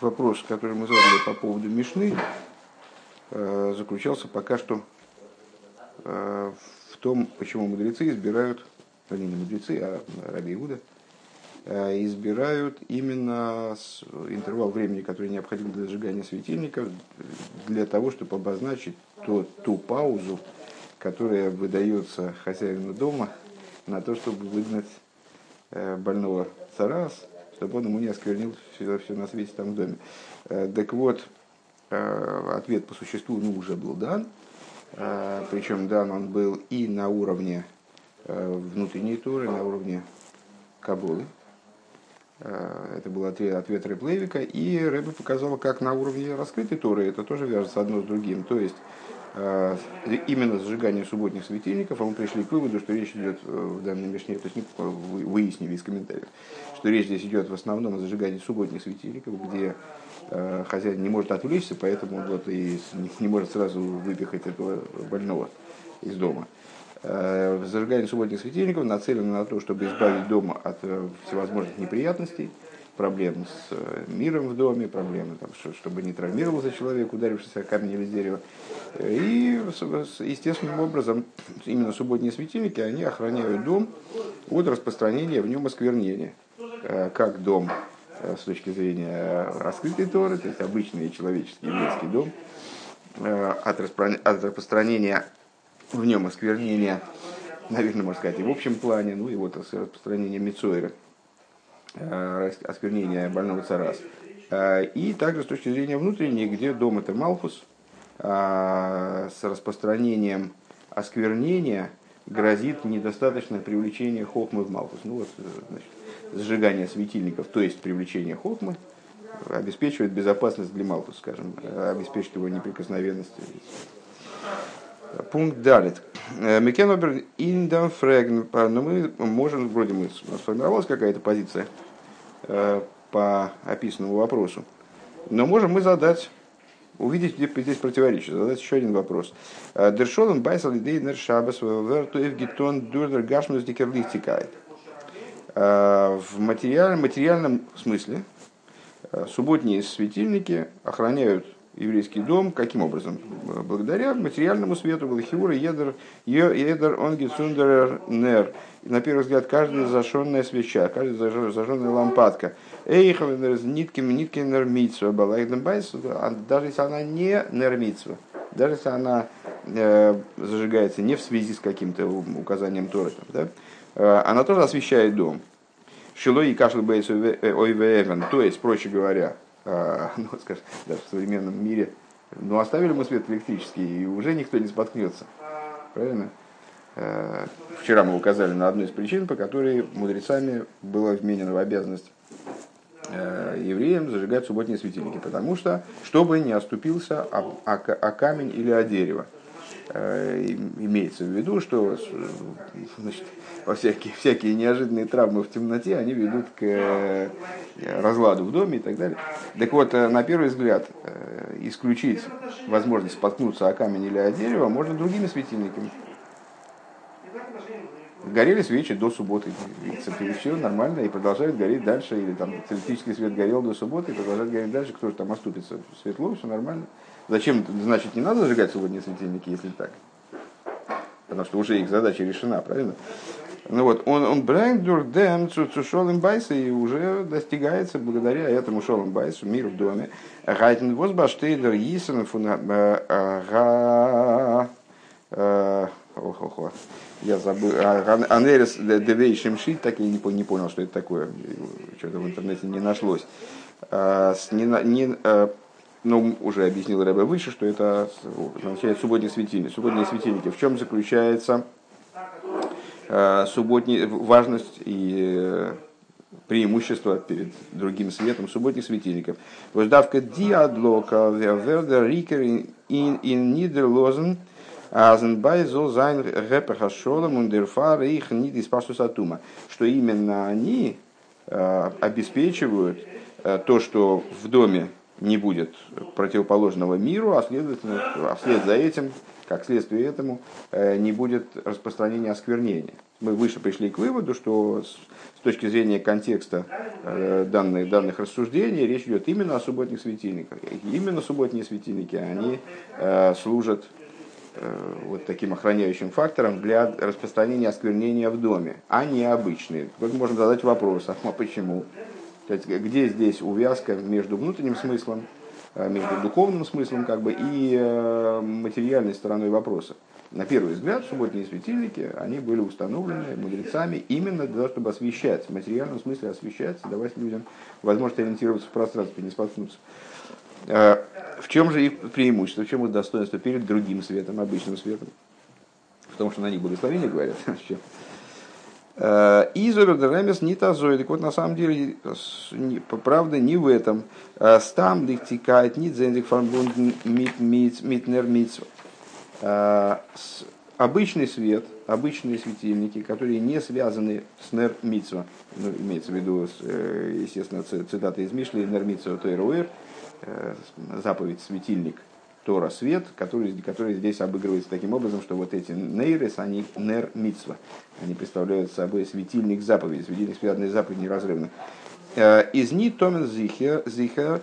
вопрос, который мы задали по поводу Мишны, э, заключался пока что э, в том, почему мудрецы избирают, вернее, не мудрецы, а Раби Иуда, э, избирают именно интервал времени, который необходим для зажигания светильников, для того, чтобы обозначить то, ту паузу, которая выдается хозяину дома на то, чтобы выгнать больного царас, чтобы он ему не осквернил все, все на свете там в доме. Э, так вот, э, ответ по существу ну, уже был дан. Э, Причем дан он был и на уровне внутренней туры, на уровне Кабулы. Это был ответ, ответ Реплевика. И Рэбе показал, как на уровне раскрытой туры это тоже вяжется одно с другим. То есть именно зажигание субботних светильников, а мы пришли к выводу, что речь идет э, в данной мишне, то есть выяснили из комментариев, что речь здесь идет в основном о зажигании субботних светильников, где э, хозяин не может отвлечься, поэтому вот и не может сразу выпихать этого больного из дома. Зажигание субботних светильников нацелено на то, чтобы избавить дом от всевозможных неприятностей, проблем с э, миром в доме, проблемы, там, чтобы не травмировался человек, ударившийся о камень или дерево. И естественным образом именно субботние светильники, они охраняют дом от распространения в нем осквернения. Э, как дом э, с точки зрения раскрытой Торы, то есть обычный человеческий еврейский дом, от распространения в нем осквернения, наверное, можно сказать, и в общем плане, ну и вот распространение Э, осквернения больного царас. Э, и также с точки зрения внутренней, где дом это Малхус, э, с распространением осквернения грозит недостаточное привлечение хохмы в Малхус. Ну вот, значит, сжигание светильников, то есть привлечение хохмы, обеспечивает безопасность для Малхус, скажем, обеспечит его неприкосновенность. Пункт далит. Мекен индам фрегн. Но мы можем, вроде мы сформировалась какая-то позиция Э, по описанному вопросу. Но можем мы задать, увидеть где здесь противоречие, задать еще один вопрос. Э, Дершолен байсал идейнер шабас верту эвгитон дурдер гашмус дикерлихтикает. Э, в материальном, материальном смысле субботние светильники охраняют еврейский дом. Каким образом? Благодаря материальному свету, Галахиура, Едер, Едер, Онгицундер, Нер. На первый взгляд, каждая зажженная свеча, каждая зажженная лампадка. Эйховенер, ниткин, ниткин, нермитсва, а даже если она не нермитсва, даже если она э, зажигается не в связи с каким-то указанием Торы, да, э, она тоже освещает дом. Шилой и кашл бейс ойвеевен, то есть, проще говоря, ну, скажем, даже в современном мире, ну, оставили мы свет электрический, и уже никто не споткнется. Правильно? А, вчера мы указали на одну из причин, по которой мудрецами была вменена в обязанность а, евреям зажигать субботние светильники, потому что, чтобы не оступился о, о, о камень или о дерево. Э, имеется в виду, что значит, во всякие, всякие неожиданные травмы в темноте, они ведут к э, разладу в доме и так далее. Так вот, э, на первый взгляд, исключить возможность споткнуться о камень или о дерево можно другими светильниками. Горели свечи до субботы, и все нормально, и продолжают гореть дальше, или там электрический свет горел до субботы, и продолжает гореть дальше, кто же там оступится, светло, все нормально. Зачем, значит, не надо зажигать субботние светильники, если так? Потому что уже их задача решена, правильно? Ну вот, он, он брендур дем цушолым байса и уже достигается благодаря этому шолым байсу, мир в доме. Гайтен возбаштейдер йисен фун э, э, э, Охо, я забыл. Анерис Девейшим Шит, так я не, не понял, что это такое. Что-то в интернете не нашлось. Не, не, ну, уже объяснил Рэбе выше, что это означает субботние светильники. Субботние светильники. В чем заключается э, субботний, важность и э, преимущество перед другим светом субботних светильников. Воздавка диадлока вердер рикер ин нидерлозен азенбай зол зайн рэпер шолом ундерфар их нид из атума. Что именно они э, обеспечивают то, что в доме не будет противоположного миру, а следовательно, а вслед за этим, как следствие этому, э, не будет распространения осквернения. Мы выше пришли к выводу, что с точки зрения контекста данных, данных рассуждений речь идет именно о субботних светильниках. Именно субботние светильники, они служат вот таким охраняющим фактором для распространения осквернения в доме, а не обычные. Тут можно задать вопрос, а почему? Где здесь увязка между внутренним смыслом, между духовным смыслом как бы, и материальной стороной вопроса? на первый взгляд, субботние светильники, они были установлены мудрецами именно для того, чтобы освещать, в материальном смысле освещать, давать людям возможность ориентироваться в пространстве, не споткнуться. А, в чем же их преимущество, в чем их достоинство перед другим светом, обычным светом? В том, что на них благословение говорят. А, и Зобердеремес не тазой. Так вот, на самом деле, правда не в этом. А, стам дихтикает, не дзендик фарбунд митнер митцва обычный свет, обычные светильники, которые не связаны с нер митцва, ну, имеется в виду, э, естественно, цитата из Мишли, נר מצוה ותורה אור, э, заповедь светильник, Тора свет, который, который здесь обыгрывается таким образом, что вот эти נרות, они נר מצוה, они представляют собой светильник заповеди, светильник связанный с заповедью неразрывно. Э, из ни томен зихер,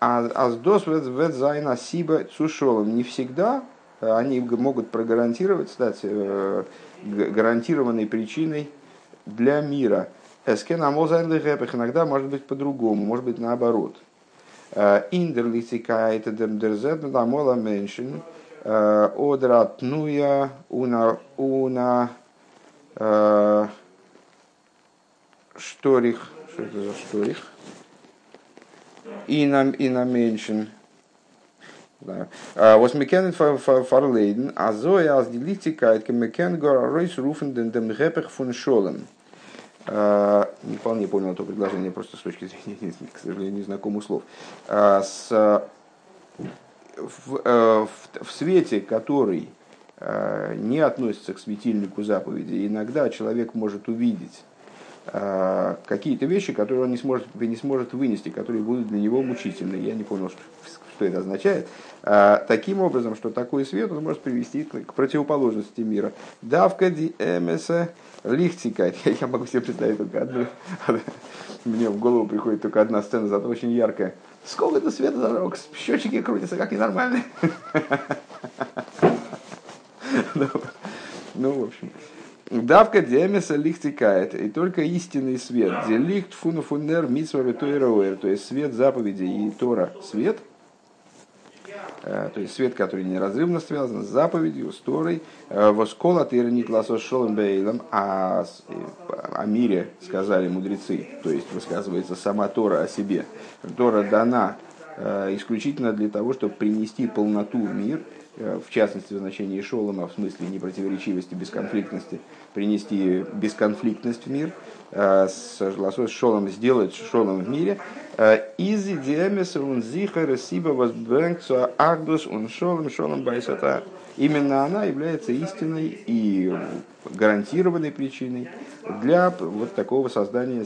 а аздос вет зайна сиба цушолом. Не всегда они могут прогарантировать, стать э, гарантированной причиной для мира. Эскен амозайнлихепех иногда может быть по-другому, может быть наоборот. Э, Индерлицикает дерзет дамола меншин э, одратнуя уна уна шторих, что это за шторих? И на, и на меншин. Was мекен фарлейден, а зоя аз дилитикает, ке мекен гора ройс руфен ден дем гепех фун шолем. Не вполне понял это предложение, просто с точки зрения, к сожалению, незнакомых слов. С, в, в, в свете, который не относится к светильнику заповеди, иногда человек может увидеть какие-то вещи, которые он не сможет, не сможет вынести, которые будут для него мучительны. Я не понял, что, что это означает. А, таким образом, что такой свет он может привести к противоположности мира. Давка ди эмеса. Я могу себе представить только одну. Мне в голову приходит только одна сцена, зато очень яркая. Сколько это света зажег, счетчики крутятся, как ненормальные. Ну, ну, в общем. Давка демеса лихтикает, и только истинный свет, где лихт фуну фунер митсва то есть свет заповеди и Тора. Свет – Э, то есть свет, который неразрывно связан с заповедью, с Торой, э, воскола тырнит ласос шолом бейлом, а э, о мире сказали мудрецы, то есть высказывается сама Тора о себе. Тора дана исключительно для того, чтобы принести полноту в мир, в частности в значении шолома, в смысле непротиворечивости, бесконфликтности, принести бесконфликтность в мир, с шолом сделать шолом в мире, из идеемеса он зихара сиба агдус он шолом шолом байсата. Именно она является истинной и гарантированной причиной для вот такого создания,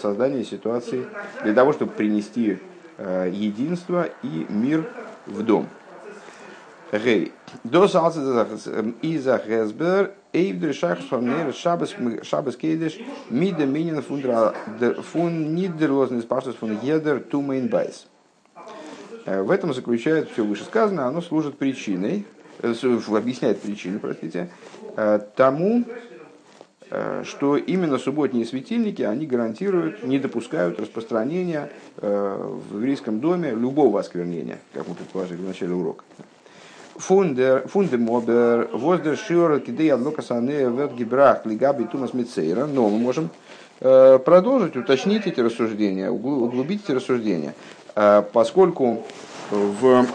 создания ситуации, для того, чтобы принести э, единство и мир в дом. Гей. До Иза Хесбер Эйвдер Шахс Фамнер Шабас Кейдеш Мида Минин Фун Нидерлозный Спарсус Фун Едер Тумейн Байс. В этом заключается все вышесказанное, оно служит причиной, объясняет причину, простите, тому, что именно субботние светильники, они гарантируют, не допускают распространения в еврейском доме любого осквернения, как мы предположили в начале урока. Фундер, фундемобер, воздер шиора кидей адлокасане вет гибрах лигаби тумас мицейра. Но мы можем э, продолжить, уточнить эти рассуждения, углубить эти рассуждения. Э, поскольку в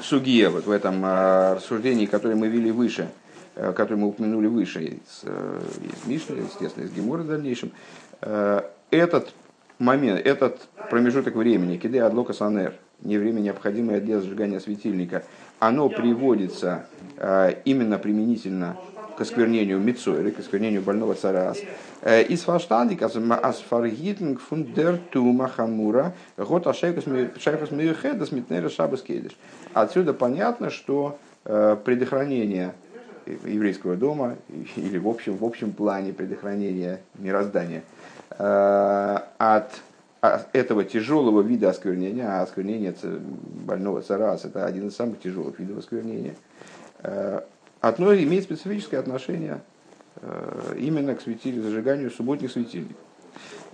Сугия, вот в этом э, рассуждении, которое мы вели выше, которое мы упомянули выше, из, из Мишны, естественно, из Гемора в дальнейшем, этот момент, этот промежуток времени, киды адлока санер, не время необходимое для зажигания светильника, оно приводится э, именно применительно к осквернению мицойры, к осквернению больного царас. Э, из фаштандик асфаргитинг фундер тума хамура гот ашейкус миюхедас митнера шабас Отсюда понятно, что э, предохранение еврейского дома или в общем, в общем плане предохранения мироздания от этого тяжелого вида осквернения, а осквернение больного царас это один из самых тяжелых видов осквернения, одно имеет специфическое отношение именно к светилью, зажиганию субботних светильников.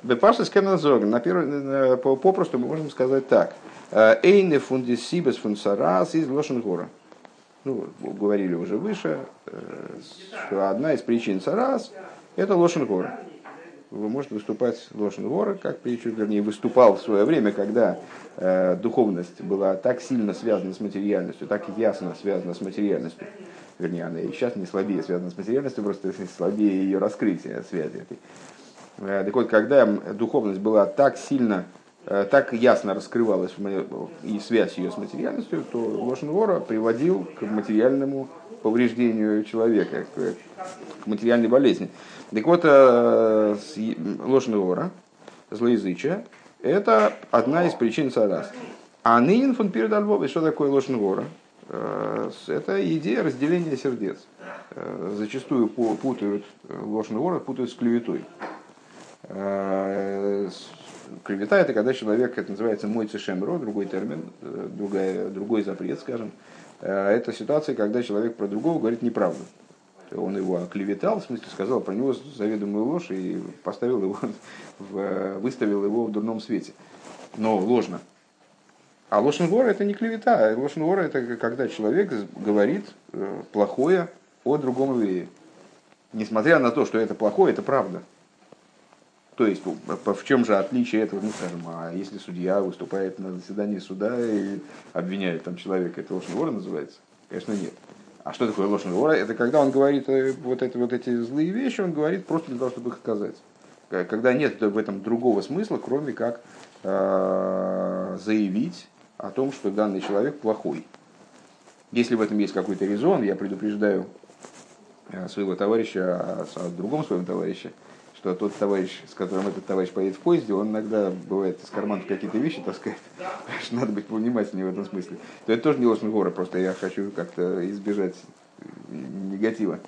Бепаша первый, попросту мы можем сказать так. Эйне фундисибес фунсарас из Лошенгора. Ну, говорили уже выше, э, что одна из причин сарас – это Лошенгора. Вы можете выступать Лошенгора, как причу, вернее, выступал в свое время, когда э, духовность была так сильно связана с материальностью, так ясно связана с материальностью. Вернее, она и сейчас не слабее связана с материальностью, просто слабее ее раскрытие связи этой. Э, так вот, когда духовность была так сильно, так ясно раскрывалась и связь ее с материальностью, то Лошен Вора приводил к материальному повреждению человека, к материальной болезни. Так вот, э, Лошен Вора, злоязычие, это одна из причин царас. А нынен фон перед что такое Лошен Вора? Это идея разделения сердец. Зачастую путают Лошен Вора, путают с клеветой. Э, клевета это когда человек, это называется мой цешемро, другой термин, э, другая, другой запрет, скажем. Э, это ситуация, когда человек про другого говорит неправду. Он его оклеветал, в смысле сказал про него заведомую ложь и поставил его, в, выставил его в дурном свете. Но ложно. А лошенгора это не клевета. Лошенгора это когда человек говорит плохое о другом еврее. Несмотря на то, что это плохое, это правда. То есть, в чем же отличие этого, ну, скажем, а если судья выступает на заседании суда и обвиняет там человека, это ложный вора называется? Конечно, нет. А что такое ложный вора? Это когда он говорит э, вот, это, вот эти злые вещи, он говорит просто для того, чтобы их сказать. Когда нет в этом другого смысла, кроме как э, заявить о том, что данный человек плохой. Если в этом есть какой-то резон, я предупреждаю э, своего товарища о другом своем товарище – что тот товарищ, с которым этот товарищ поедет в поезде, он иногда бывает из карманов какие-то вещи таскает. Надо быть повнимательнее в этом смысле. То это тоже не ложный город, просто я хочу как-то избежать негатива.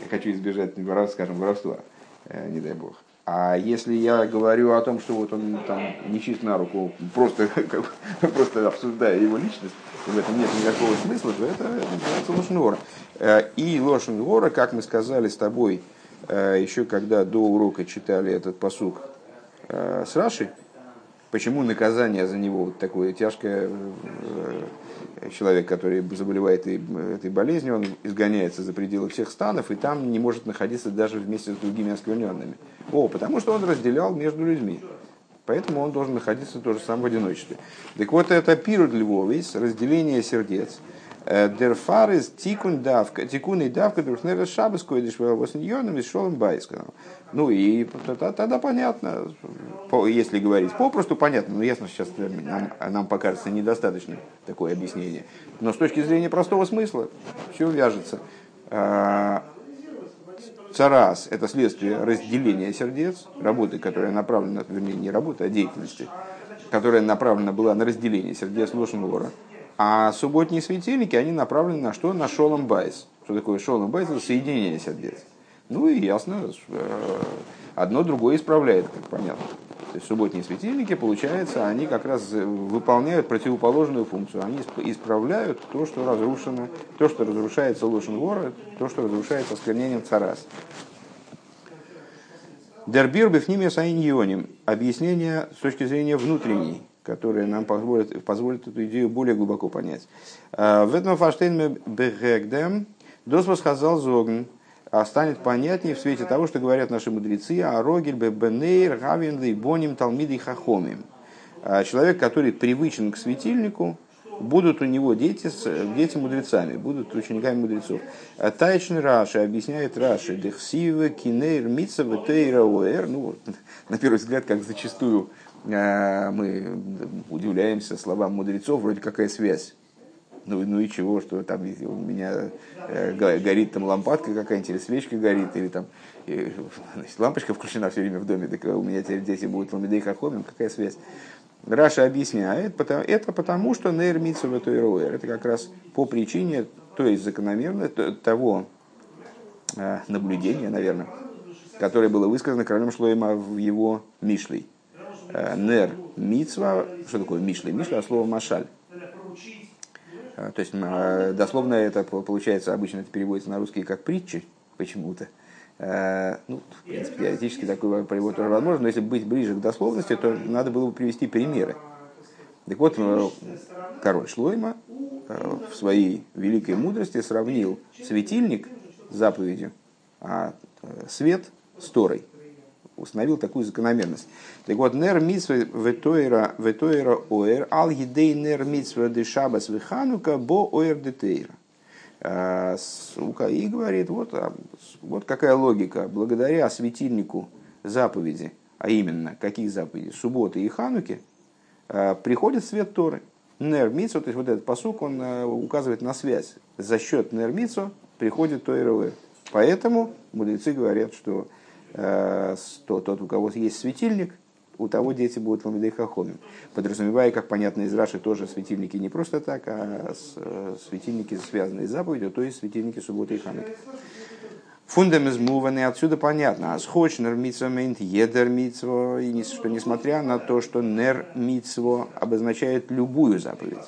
Я хочу избежать, скажем, воровства, э, не дай бог. А если я говорю о том, что вот он там не чист на руку, просто, как, просто обсуждая его личность, в этом нет никакого смысла, то это называется лошен э, И лошен как мы сказали с тобой, еще когда до урока читали этот посук э, с Раши, почему наказание за него вот такое тяжкое, э, человек, который заболевает этой болезнью, он изгоняется за пределы всех станов и там не может находиться даже вместе с другими оскверненными. О, потому что он разделял между людьми. Поэтому он должен находиться тоже сам в одиночестве. Так вот, это пирут львовис, разделение сердец – Дерфарис тикун давка, тикун и давка дурхнера шабас койдиш восеньоном и шолом байска. Ну и тогда понятно, если говорить попросту понятно, но ясно сейчас нам, нам покажется недостаточно такое объяснение. Но с точки зрения простого смысла все вяжется. А, צרעת – это следствие разделения сердец, работы, которая направлена, вернее, не работы, а деятельности, которая направлена была на разделение сердец לשון הרע – а субботние светильники, они направлены на что? На שלום בית. Что такое שלום בית? Это соединение сердец. Ну и ясно, э, одно другое исправляет, как понятно. То есть субботние светильники, получается, они как раз выполняют противоположную функцию. Они исправляют то, что разрушено, то, что разрушается лошен вора, то, что разрушается осквернением царас. Дербир бифнимия саиньоним. Объяснение с точки зрения внутренней которые нам позволят, позволят эту идею более глубоко понять. А, в этом фаштейн бегдем досвос сказал зогн, а станет понятнее в свете того, что говорят наши мудрецы, а рогель бебенейр гавин боним талмиды хахомим. А, человек, который привычен к светильнику, будут у него дети, дети мудрецами, будут учениками мудрецов. А Тайчный Раши объясняет Раши, Дехсивы, Кинейр, Митсова, Тейра, Ну, на первый взгляд, как зачастую мы удивляемся словам мудрецов, вроде какая связь. Ну, ну и чего, что там у меня э, горит там лампадка какая-нибудь, или свечка горит, или там и, значит, лампочка включена все время в доме, так у меня теперь дети будут ламидей хохомим, какая связь? Раша объясняет, это потому, что нейр митсова это как раз по причине, то есть закономерно того наблюдение, наверное, которое было высказано королем Шлоема в его Мишлей. Нер Мицва, что такое Мишлей? Мишля от слова Машаль. То есть дословно это получается, обычно это переводится на русский как притчи почему-то. Ну, в принципе, теоретически такой перевод тоже возможно, но если быть ближе к дословности, то надо было бы привести примеры. Так вот, король Шлойма в своей великой мудрости сравнил светильник с заповедью, а свет с Торой. Установил такую закономерность. Так вот, нер митсва ветоира оэр ал едей нер митсва де шабас виханука бо оэр детейра. И говорит, вот, вот какая логика. Благодаря светильнику заповеди, а именно, каких заповедей? Субботы и Хануки, приходит свет Торы. Нер Мицо, то есть вот этот посук, он указывает на связь. За счет Нер Мицо приходит Тойровер. Поэтому мудрецы говорят, что э, тот, у кого есть светильник, у того дети будут ламидей хахомим. Подразумевая, как понятно из Раши, тоже светильники не просто так, а э, светильники, связанные с заповедью, то есть светильники субботы и хануки. Фундамезмуваны отсюда понятно. А схочнер митсвамент едер митсво, и что несмотря на то, что нер митсво обозначает любую заповедь.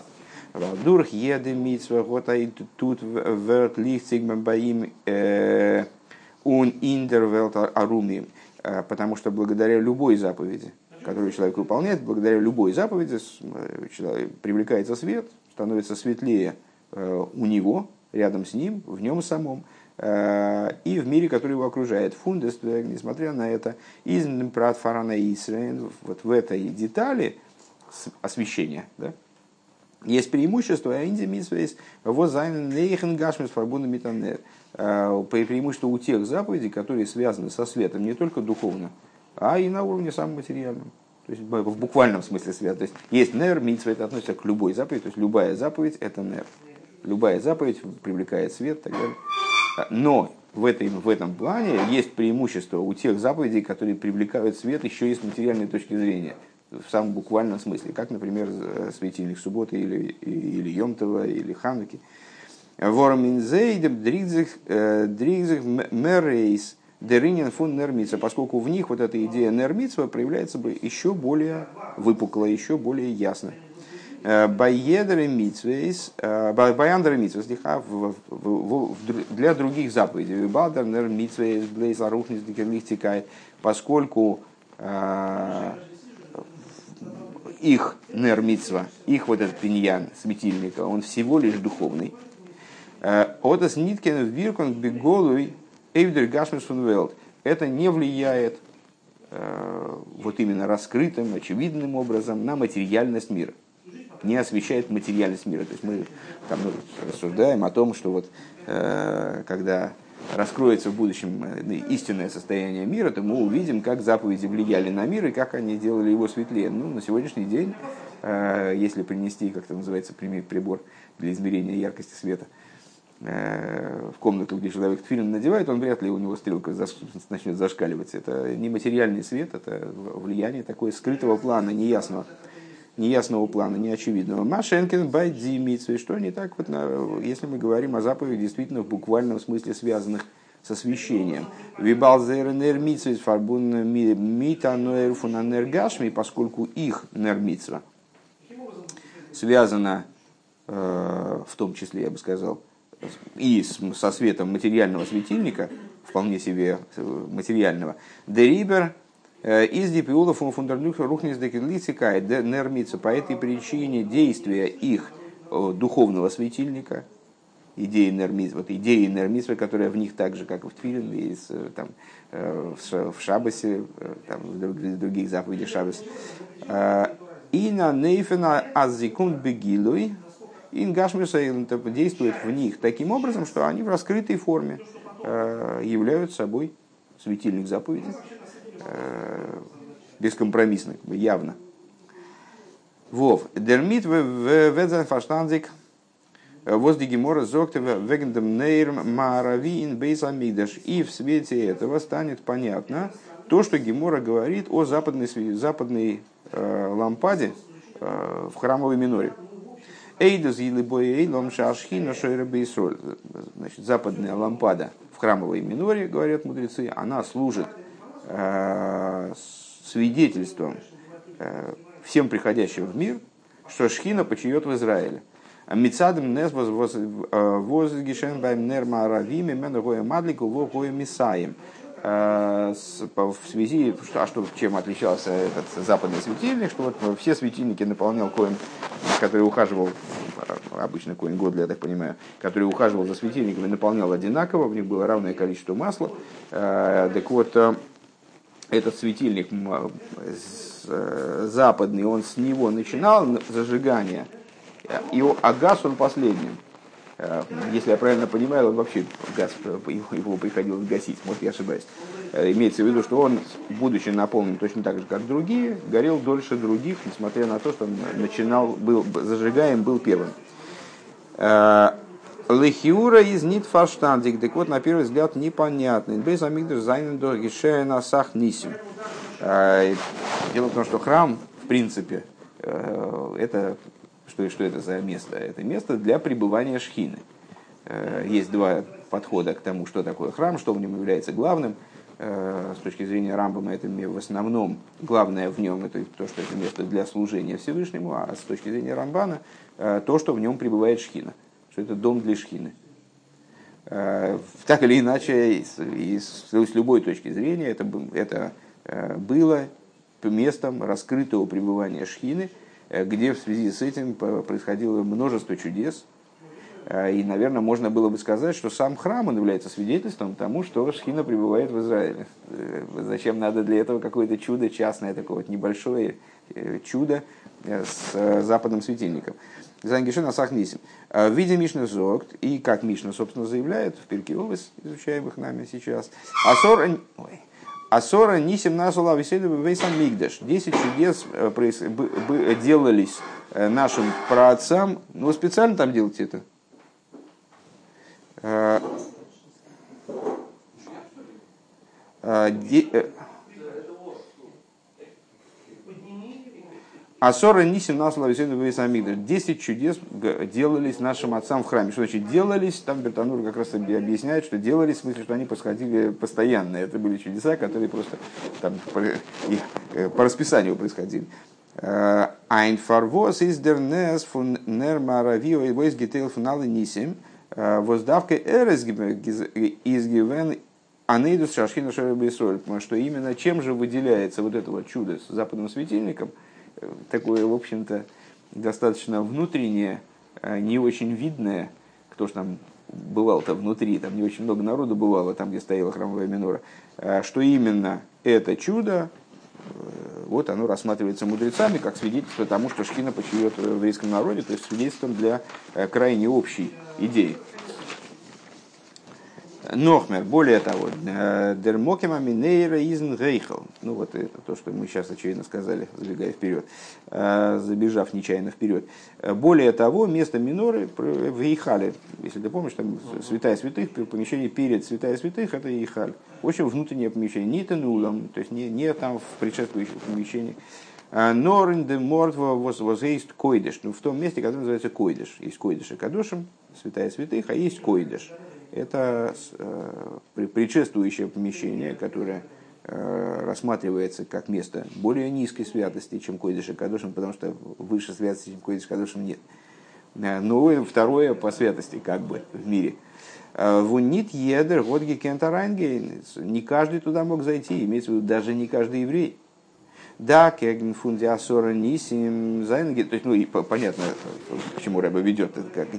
Валдурх еды митсва, вот а тут верт лихцигман баим э, ун индервелт аруми. Э, потому что благодаря любой заповеди, которую человек выполняет, благодаря любой заповеди э, человек, привлекается свет, становится светлее у него, рядом с ним, в нем самом, и в мире, который его окружает. Фундес, несмотря на это, из Пратфарана Исраэль, вот в этой детали освещения, да, есть преимущество, а инди митсвейс возайн лейхен гашмис фарбуна митанер. Э, преимущество у тех заповедей, которые связаны со светом не только духовно, а и на уровне самом материальном. То есть в буквальном смысле свет. То есть есть нер, митсва, это относится к любой заповеди, то есть любая заповедь это нер. Любая заповедь привлекает свет и так далее. Но в, этой, в этом плане есть преимущество у тех заповедей, которые привлекают свет еще и с материальной точки зрения в самом буквальном смысле, как, например, светильник субботы или, или Йомтова, или Хануки. Ворминзейдем дригзих э, мерейс деринен фун нермица, поскольку в них вот эта идея нермица проявляется бы еще более выпукло, еще более ясно. Э, Байедеры митсвейс, э, баяндеры митсвейс, для других заповедей. Балдер нер митсвейс, блейз арухнис дикерлихтикай, поскольку их нермитсва, их вот этот пиньян светильника, он всего лишь духовный. Э, Отас ниткен виркон беголуй эйвдер гашмис велт. Это не влияет э, вот именно раскрытым, очевидным образом на материальность мира. Не освещает материальность мира. То есть мы там, ну, рассуждаем о том, что вот э, когда раскроется в будущем э, истинное состояние мира, то мы увидим, как заповеди влияли на мир и как они делали его светлее. Ну, на сегодняшний день, если принести, как это называется, прибор для измерения яркости света в комнату, где человек фильм надевает, он вряд ли у него стрелка начнет зашкаливать. Это не материальный свет, это влияние такое скрытого плана, неясного неясного плана, неочевидного. Машенкин байди митсвей. Что не так, вот, если мы говорим о заповедях действительно в буквальном смысле связанных с освещением. Вибалзер нермитсвей фарбун мита нерфунанергашми, поскольку их нермитсва связана э, в том числе, я бы сказал, и со светом материального светильника, вполне себе э, материального, дерибер Э, из дипиулов рухнис декилицикай нермица. По этой причине действия их духовного светильника, идеи нермиц, вот идеи нермитсвы, которая в них так же, как и в Твилин, и там, э, в Шабасе, э, там, в других заповедях Шабас. И на нейфена азикун бегилуй, ингашмиса действует в них таким образом, что они в раскрытой форме являются собой светильник заповеди, Э, бескомпромиссно, явно. Вов. Дермит в ведзен фаштанзик возле Гемора зоктева вегендем нейрм маравиин бейсамигдаш. И в свете этого станет понятно то, что Гемора говорит о западной, западной э, лампаде э, в храмовой миноре. Эйдус или боей лом шашхина шойра Значит, западная лампада в храмовой миноре, говорят мудрецы, она служит свидетельством всем приходящим в мир, что Шхина почиет в Израиле. Мицадом нес возгишен байм нерма гоя мадлику во мисаем. В связи, а что, чем отличался этот западный светильник, что вот все светильники наполнял коин, который ухаживал, обычно коин Годли, я так понимаю, который ухаживал за светильниками, наполнял одинаково, в них было равное количество масла. Так вот, этот светильник западный, он с него начинал зажигание, и, а газ он последним. Если я правильно понимаю, он вообще газ, его приходилось гасить, может я ошибаюсь. Имеется в виду, что он, будучи наполнен точно так же, как другие, горел дольше других, несмотря на то, что он начинал, был зажигаем, был первым. Лехиура из нит фаштандик. Так вот, на первый взгляд, непонятный. Без амигдаш зайнен до на сах нисим. Дело в том, что храм, в принципе, э, это что, что это за место? Это место для пребывания шхины. Э, есть два подхода к тому, что такое храм, что в нем является главным. Э, с точки зрения Рамбама, это в основном главное в нем это то, что это место для служения Всевышнему, а с точки зрения Рамбана, то, что в нем пребывает шхина что это дом для шхины. Э, так или иначе, и с любой точки зрения, это, это э, было местом раскрытого пребывания шхины, э, где в связи с этим происходило множество чудес. И, наверное, можно было бы сказать, что сам храм он является свидетельством тому, что Шхина пребывает в Израиле. Зачем надо для этого какое-то чудо частное, такое вот небольшое чудо с западным светильником. Зангишин Асахнисим. В виде Мишны Зогт, и как Мишна, собственно, заявляет в Перке Овес, изучаемых нами сейчас, Асора, ой, Асора Нисим Насула Веседу Вейсан Мигдаш. Десять чудес э, делались э, нашим праотцам. Ну, специально там делаете это? Э, Асора Нисим Насла Весамигдаш. Десять чудес делались нашим отцам в храме. Что значит делались? Там Бертанур как раз объясняет, что делались в смысле, что они происходили постоянно. Это были чудеса, которые просто там, по, э, по расписанию происходили. Ein Farvos ist der Nes von Nermaravio и Войс Гитейл Фуналы Нисим. Воздавка Эрес изгивен Анейдус Шашхина Шарабисроль. Потому что именно чем же выделяется вот это вот чудо с западным светильником – такое, в общем-то, достаточно внутреннее, а не очень видное, кто же там бывал-то внутри, там не очень много народу бывало, там, где стояла храмовая минора, а что именно это чудо, э, вот оно рассматривается мудрецами как свидетельство тому, что Шхина почивет в еврейском народе, то есть свидетельством для э, крайне общей идеи. Нохмер, более того, э, дермокема минейра изн рейхел. Ну вот это то, что мы сейчас очевидно сказали, забегая вперед, э, забежав нечаянно вперед. Э, более того, место миноры в Ихале, если ты помнишь, там святая святых, помещение перед святая святых, это Ихаль. Очень внутреннее помещение, не тенулом, то есть не, не там в предшествующих помещениях. Норин де мортва возеист койдеш. Ну, в том месте, которое называется койдеш. Есть койдеш и кадушем, святая святых, а есть койдеш это э, предшествующее помещение, которое э, рассматривается как место более низкой святости, чем Койдыш и Кадушин, потому что выше святости, чем Койдыш и Кадушин, нет. Э, но второе по святости как бы в мире. Вунит едер, годги кентарангейн. Не каждый туда мог зайти, имеется в виду даже не каждый еврей. Да, кеген фундиасора нисим зайнги. То есть, ну, и понятно, к чему Рэба ведет.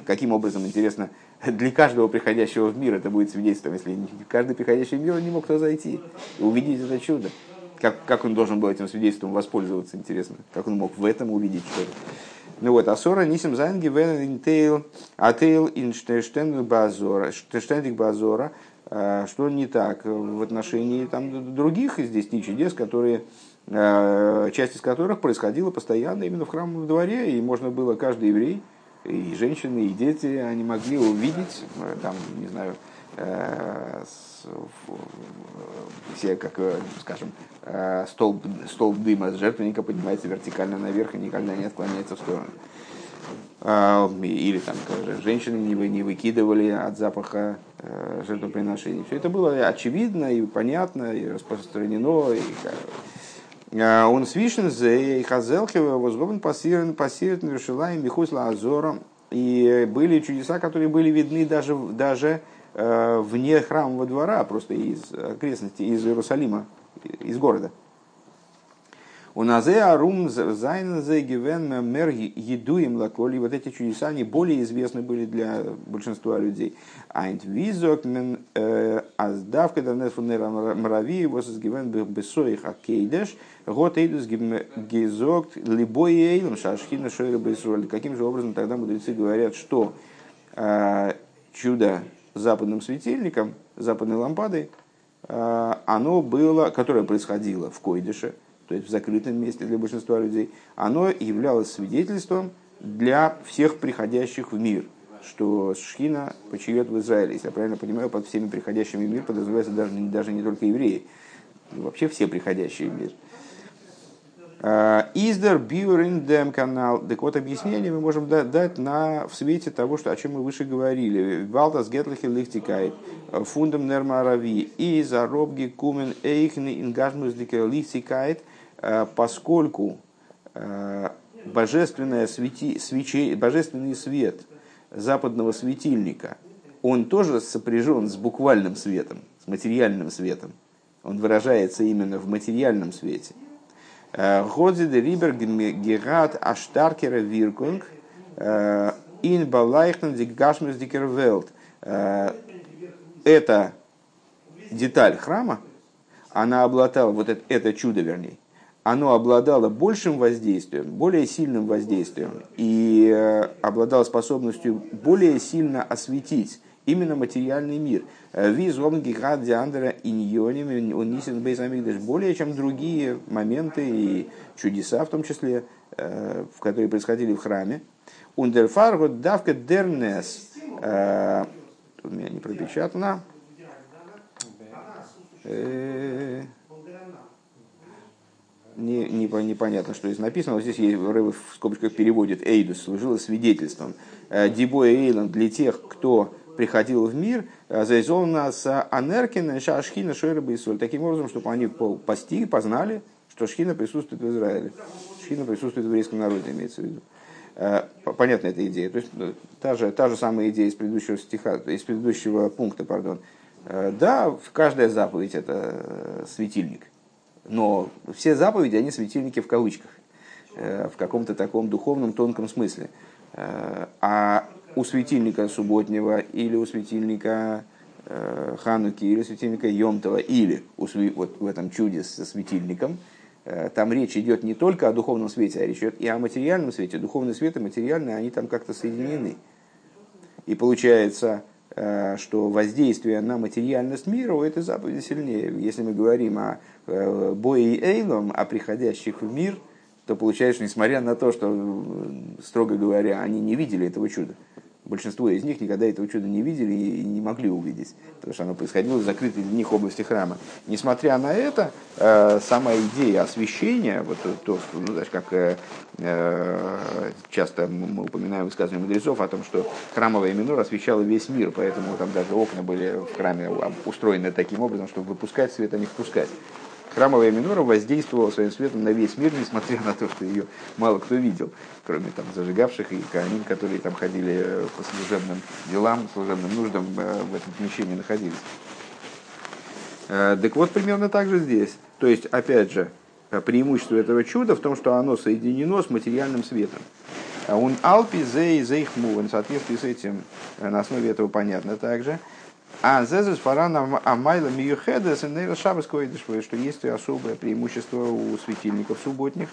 Каким образом, интересно, для каждого приходящего в мир это будет свидетельством, если каждый приходящий в мир не мог туда зайти и увидеть это чудо. Как, как он должен был этим свидетельством воспользоваться, интересно. Как он мог в этом увидеть что-то. Ну вот, Асора Нисим Зайнги Вен Интейл Атейл Инштештендик Базора, а, что не так в отношении там, других здесь не чудес, которые Э, часть из которых происходила постоянно именно в храмовом дворе, и можно было каждый еврей, и женщины, и дети, они могли увидеть, э, там, не знаю, э, все, как, скажем, столб, столб дыма с жертвенника поднимается вертикально наверх и никогда не отклоняется в сторону. Или там женщины не, вы, не выкидывали от запаха э, жертвоприношений. Все это было очевидно и понятно, и распространено. И, э, он свишен зе и хазелхева возгобен пассирован пассирован решилаем бихусла азора. И были чудеса, которые были видны даже, даже э, вне храмового двора, просто из окрестностей, из Иерусалима, из города. У назе арум зайнзе гивен мер едуем лаколи. Вот эти чудеса, они более известны были для большинства людей. Айнт визок мен э, аздавка данес фунера мрави вос гивен бесоих акейдеш. Год эйдус гизок либой эйлом шашхина шойра бесроль. Каким же образом тогда мудрецы говорят, что э, чудо западным светильником, западной лампадой, э, оно было, которое происходило в Койдыше, то есть в закрытом месте для большинства людей, оно являлось свидетельством для всех приходящих в мир, что Шхина почиет в Израиле. Если я правильно понимаю, под всеми приходящими в мир подразумевается даже, даже не только евреи, вообще все приходящие в мир. А, Издер Бьюриндем канал. Так вот, объяснение мы можем дать на, в свете того, что, о чем мы выше говорили. Валтас Гетлахи Лихтикайт, Фундам Нермарави, и Заробги Кумен Эйхни Ингажмус Лихтикайт – поскольку э, божественное свети, свечи, божественный свет западного светильника, он тоже сопряжен с буквальным светом, с материальным светом. Он выражается именно в материальном свете. Э, Годзи де Рибер Герат Аштаркера Виркунг Ин Балайхнен Дигашмус Дикервелт. Эта деталь храма, она обладала, вот это, это чудо, вернее, оно обладало большим воздействием, более сильным воздействием и э, обладало способностью более сильно осветить именно материальный мир. Э, Визом гигад диандера иньоним унисен бейзамигдаш более чем другие моменты и чудеса, в том числе, э, в которые происходили в храме. Ундерфарго давка дернес у меня не пропечатано не, не, непонятно, что здесь написано. Вот здесь есть, Рэбе в скобочках переводит «эйдус», служило свидетельством. Э, Дибо Эйланд для тех, кто приходил в мир, э, заизол нас анеркина, шашхина, шойраба и соль. Таким образом, чтобы они постигли, познали, что шхина присутствует в Израиле. Шхина присутствует в еврейском народе, имеется в виду. Э, понятна эта идея. То есть та же, та же самая идея из предыдущего стиха, из предыдущего пункта, пардон. Да, каждая заповедь это светильник но все заповеди, они светильники в кавычках, э, в каком-то таком духовном тонком смысле. Э, а у светильника субботнего или у светильника э, Хануки или светильника Йомтова или у, вот в этом чуде со светильником, там речь идет не только о духовном свете, а речь идет и о материальном свете. Духовный свет и материальный, они там как-то соединены. И получается, что воздействие на материальность мира у этой заповеди сильнее. Если мы говорим о э, бое и эйлом, о приходящих в мир, то получается, несмотря на то, что, строго говоря, они не видели этого чуда, большинство из них никогда этого чуда не видели и не могли увидеть, потому что оно происходило в закрытой для них области храма. Несмотря на это, э, сама идея освещения, вот то, ну, знаешь, как э, э, часто мы упоминаем высказывания мудрецов о том, что храмовая минор освещала весь мир, поэтому там даже окна были в храме устроены таким образом, чтобы выпускать свет, а не впускать храмовая минора воздействовала своим светом на весь мир, несмотря на то, что ее мало кто видел, кроме там зажигавших и канин, которые там ходили э, по служебным делам, служебным нуждам э, в этом помещении находились. Э, так вот, примерно так же здесь. То есть, опять же, преимущество этого чуда в том, что оно соединено с материальным светом. А он алпи зей зейхму, в соответствии с этим, на основе этого понятно также, а зезес фарана амайла миюхедес нейра шабас что есть особое преимущество у светильников субботних,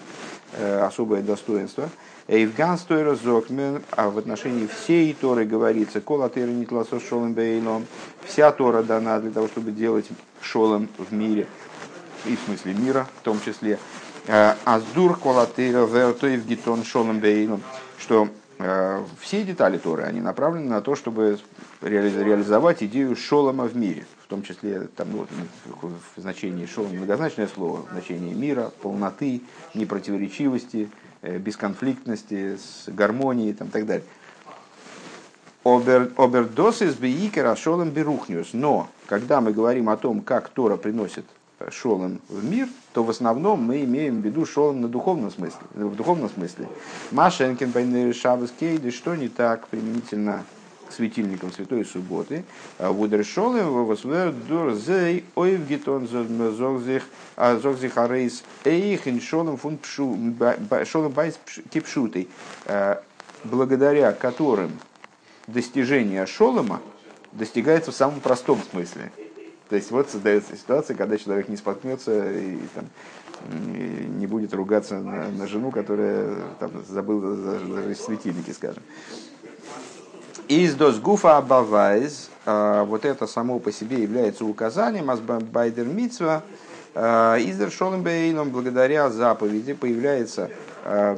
э, особое достоинство. Эйвган стойра зокмен, а в отношении всей Торы говорится, кола тера нитласо шолем бейлом, вся Тора дана для того, чтобы делать шолом в мире, и в смысле мира в том числе. Э, Аздур кола тера вертоев гитон шолем бейлом, что все детали Торы, они направлены на то, чтобы реализовать идею шолома в мире, в том числе там, ну, в значении шолома многозначное слово, в значении мира, полноты, непротиворечивости, э, бесконфликтности, с гармонией и так далее. Обердос из Бейкера Шолом Берухниус. Но, когда мы говорим о том, как Тора приносит шолом в мир, то в основном мы имеем в виду шолом на духовном смысле, в духовном смысле. Машенкин, Байнер, Шабас, Кейды, что не так применительно к светильникам Святой Субботы. Вудер шолем восвер дур зей ойвгитон зогзих זאגט זיך ארויס אויך אין שלום כפשוטו שלום בית כפשוטו, благодаря которым достижение шолома достигается в самом простом смысле – то есть вот создается ситуация, когда человек не споткнется и там, не будет ругаться на, на жену, которая там, забыла зажечь светильники, скажем. איז דאס גופא א באווייז, а, вот это само по себе является указанием, אז ביי דער מצוה, а, издер шолом бейном, благодаря заповеди появляется а,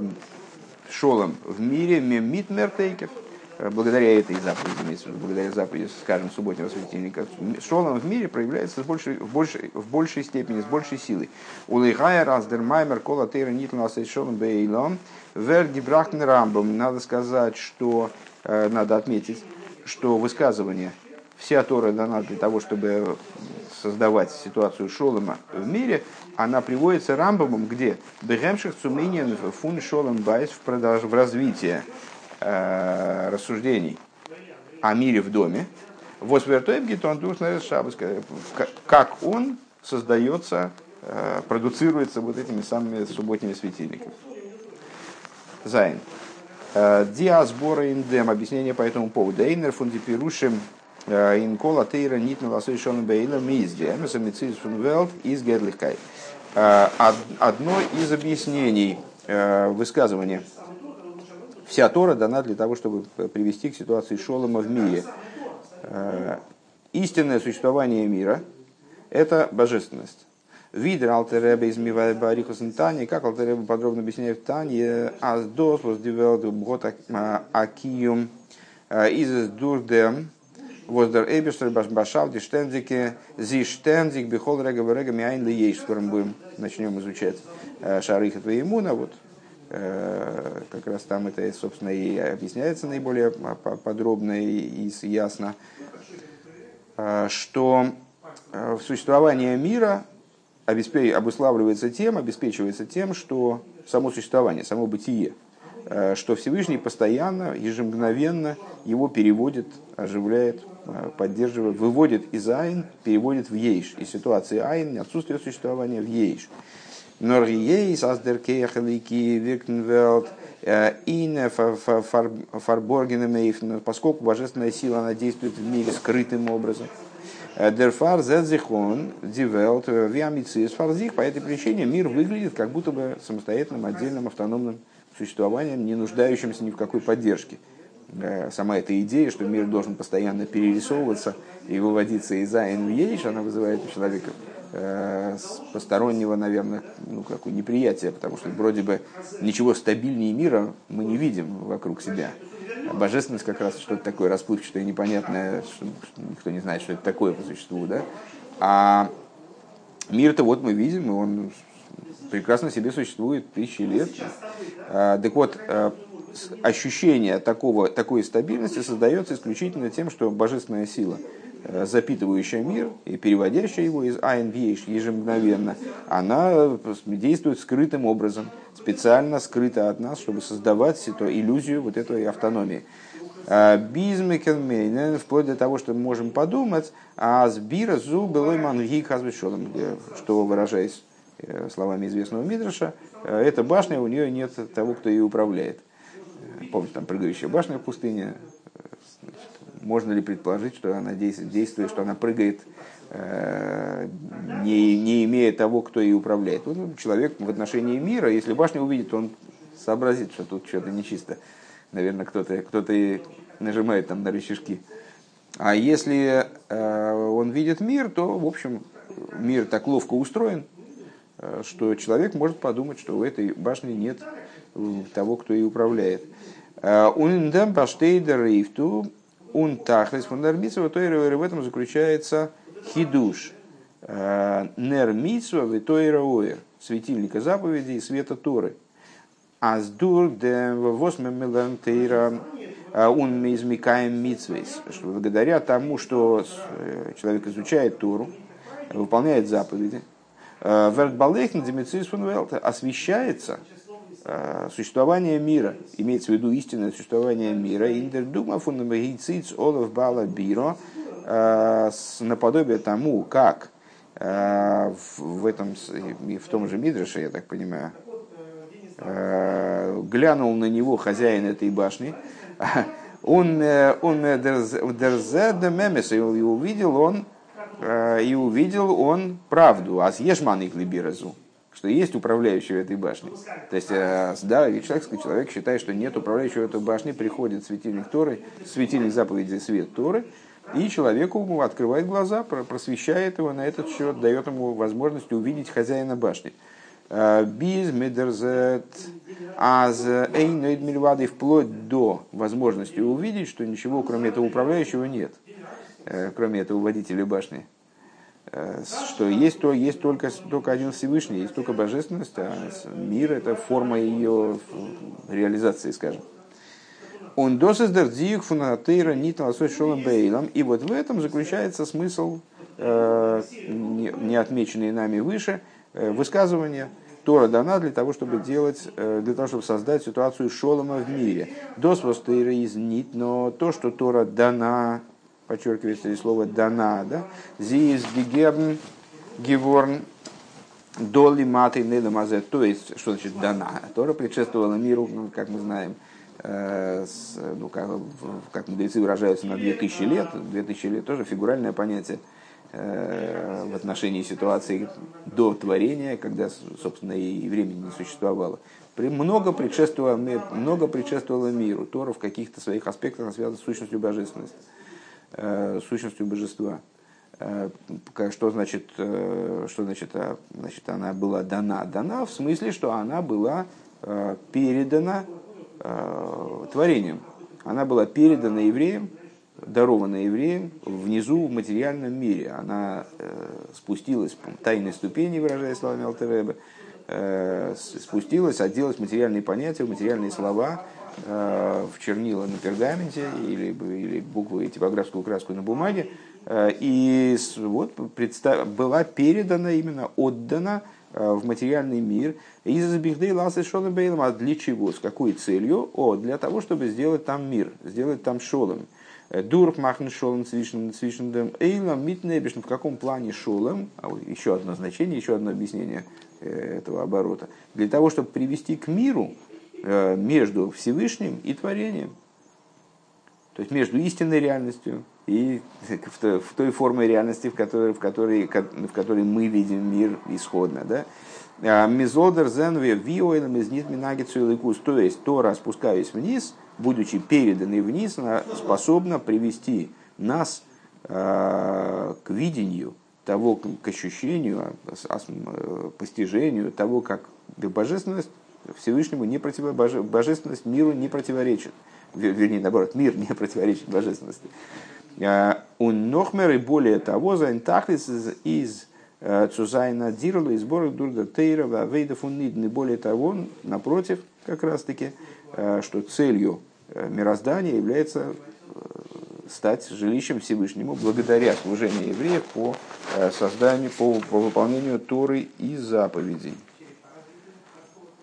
шолом в мире мемитмертейкев, Э, благодаря этой заповеди, благодаря заповеди, скажем, субботнего светильника, шолом в мире проявляется с большей, в, большей, в большей степени, с большей силой. Улыгая раздермаймер кола тейра нитла шолом бейлом вер гибрахтен рамбом. Надо сказать, что, э, надо отметить, что высказывание вся Тора дана для того, чтобы создавать ситуацию шолома в мире, она приводится Рамбомом, где בהמשך צום ענין פון שלום בית в, продаж, в развитии Э, рассуждений о мире в доме, как он создается, э, продуцируется вот этими самыми субботними светильниками. זיין. Э, Диасбора индем. Объяснение по этому поводу. Эйнер фундипирушим инкола тейра нитна ласой шон бейла мизди. Эмеса мицис фун велт из гедлихкай. Одно из объяснений высказывания Вся Тора дана для того, чтобы привести к ситуации шолома в мире. Э, истинное существование мира – это божественность. Видер Алтереба из Мивайбарихус Тани, как Алтереба подробно объясняет в Тане, аз дос was developed год акиум из дурдем, was der Эберштер Башав, ди штендике, зи штендик, бихол рега берега миайн ли ейш, скоро мы будем, начнем изучать э, Шарыха Твоемуна, вот как раз там это, собственно, и объясняется наиболее подробно и ясно, э, что э, существование мира обуславливается тем, обеспечивается тем, что само существование, само бытие, что Всевышний постоянно, ежемгновенно его переводит, оживляет, поддерживает, выводит из אין, переводит в יש, из ситуации אין, отсутствие существования в יש. Норгиейс, Аздеркехелики, Викнвелд, Ине, Фарборгенемейф, поскольку божественная сила, она действует в мире скрытым образом. Дерфар зедзихон дивелт виамицис фарзих. По этой причине мир выглядит как будто бы самостоятельным, отдельным, автономным существованием, не нуждающимся ни в какой поддержке. Сама эта идея, что мир должен постоянно перерисовываться и выводиться из Айн в Ейш, она вызывает у человека Э, постороннего, наверное, ну, какое неприятие, потому что вроде бы ничего стабильнее мира мы не видим вокруг себя. А божественность как раз что-то такое расплывчатое, непонятное, что никто не знает, что это такое по существу, да? А мир-то вот мы видим, и он прекрасно себе существует тысячи лет. А, так вот, э, ощущение такого, такой стабильности создается исключительно тем, что божественная сила – запитывающая мир и переводящая его из айн в ежемгновенно, она действует скрытым образом, специально скрыта от нас, чтобы создавать эту иллюзию вот этой автономии. А Бизмекенмейнен, вплоть до того, что мы можем подумать, а сбира зу былой мангик что выражаясь э, словами известного Мидраша, э, эта башня, у нее нет того, кто ее управляет. Помните, там прыгающая башня в пустыне, можно ли предположить, что она действует, что она прыгает, э, не, не имея того, кто ее управляет. Вот человек в отношении мира, если башню увидит, он сообразит, что тут что-то нечисто. Наверное, кто-то кто нажимает там на рычажки. А если э, он видит мир, то, в общем, мир так ловко устроен, э, что человек может подумать, что у этой башни нет того, кто ее управляет. Ундам баштейдер ифту он тахлис фундамитсва, то в этом заключается хидуш. Э, нер митсва в тойра светильника заповедей и света Торы. Аздур де восьмемелантейра он измикаем митсвейс, что благодаря тому, что человек изучает Тору, выполняет заповеди, Вертбалейхн освещается существование мира, имеется в виду истинное существование мира, индердума фундамагийциц олов бала биро, наподобие тому, как в этом, в том же Мидрше, я так понимаю, глянул на него хозяин этой башни, он, он дерзед мемес, и увидел он, и увидел он правду, а съешман их либиразу, что есть управляющий этой башне. То есть, да, человек, человек считает, что нет управляющего этой башне, приходит светильник Торы, светильник заповеди свет Торы, и человеку открывает глаза, просвещает его на этот счет, дает ему возможность увидеть хозяина башни. Биз медерзет аз эйноид мильвады вплоть до возможности увидеть, что ничего кроме этого управляющего нет, э, кроме этого водителя башни. Э, что есть, то, есть только, только один Всевышний, есть только божественность, а мир – это форма ее реализации, скажем. Он досездер диюк фунатейра бейлом. И вот в этом заключается смысл, э, не отмеченный нами выше, э, высказывания. Тора дана для того, чтобы делать, для того, чтобы создать ситуацию шолома в мире. Досвостейра из нит, но то, что Тора дана, подчеркивается и слово дана, да, зиис гигерн геворн доли маты недамазе, то есть, что значит дана. Тора предшествовала миру, ну, как мы знаем, э, с, ну, как, как мудрецы выражаются, на 2000 лет. 2000 лет тоже фигуральное понятие э, в отношении ситуации до творения, когда, собственно, и времени не существовало. Много предшествовало, много предшествовало миру. Тора в каких-то своих аспектах связана с сущностью божественности. Э, сущностью божества. Э, что значит, э, что значит, а, значит, она была дана? Дана в смысле, что она была передана творением. Она была передана евреям, дарована евреям внизу в материальном мире. Она спустилась по тайной ступени, выражая словами Алтеребе, спустилась, оделась в материальные понятия, в материальные слова, в чернила на пергаменте или, или буквы, типографскую краску на бумаге. Э, и вот представ, была передана, именно отдана э, в материальный мир из Бихдей Ласы Шолом Бейлом. А для чего? С какой целью? О, для того, чтобы сделать там мир, сделать там шолом. Дурх махн шолом свишендем эйлом митнебишн. В каком плане шолом? А еще одно значение, еще одно объяснение этого оборота. Для того, чтобы привести к миру, Э, между Всевышним и творением. То есть между истинной реальностью и в той форме реальности, в которой, в которой, в которой мы видим мир исходно. Да? А, Мизодер зенве виоэлем из нит минагицу То есть Тора, спускаясь вниз, будучи переданной вниз, она способна привести нас э, к видению того, к ощущению, э, постижению того, как божественность Всевышнему не против... божественность миру не противоречит. Вернее, наоборот, мир не противоречит божественности. А, у Нохмер и более того, за интахлис из э, Цузайна Дирла и сбора Дурда Тейра Вейдов и более того, напротив, как раз таки, э, что целью э, мироздания является стать жилищем Всевышнему благодаря служению евреев по созданию, по, по выполнению Торы и заповедей.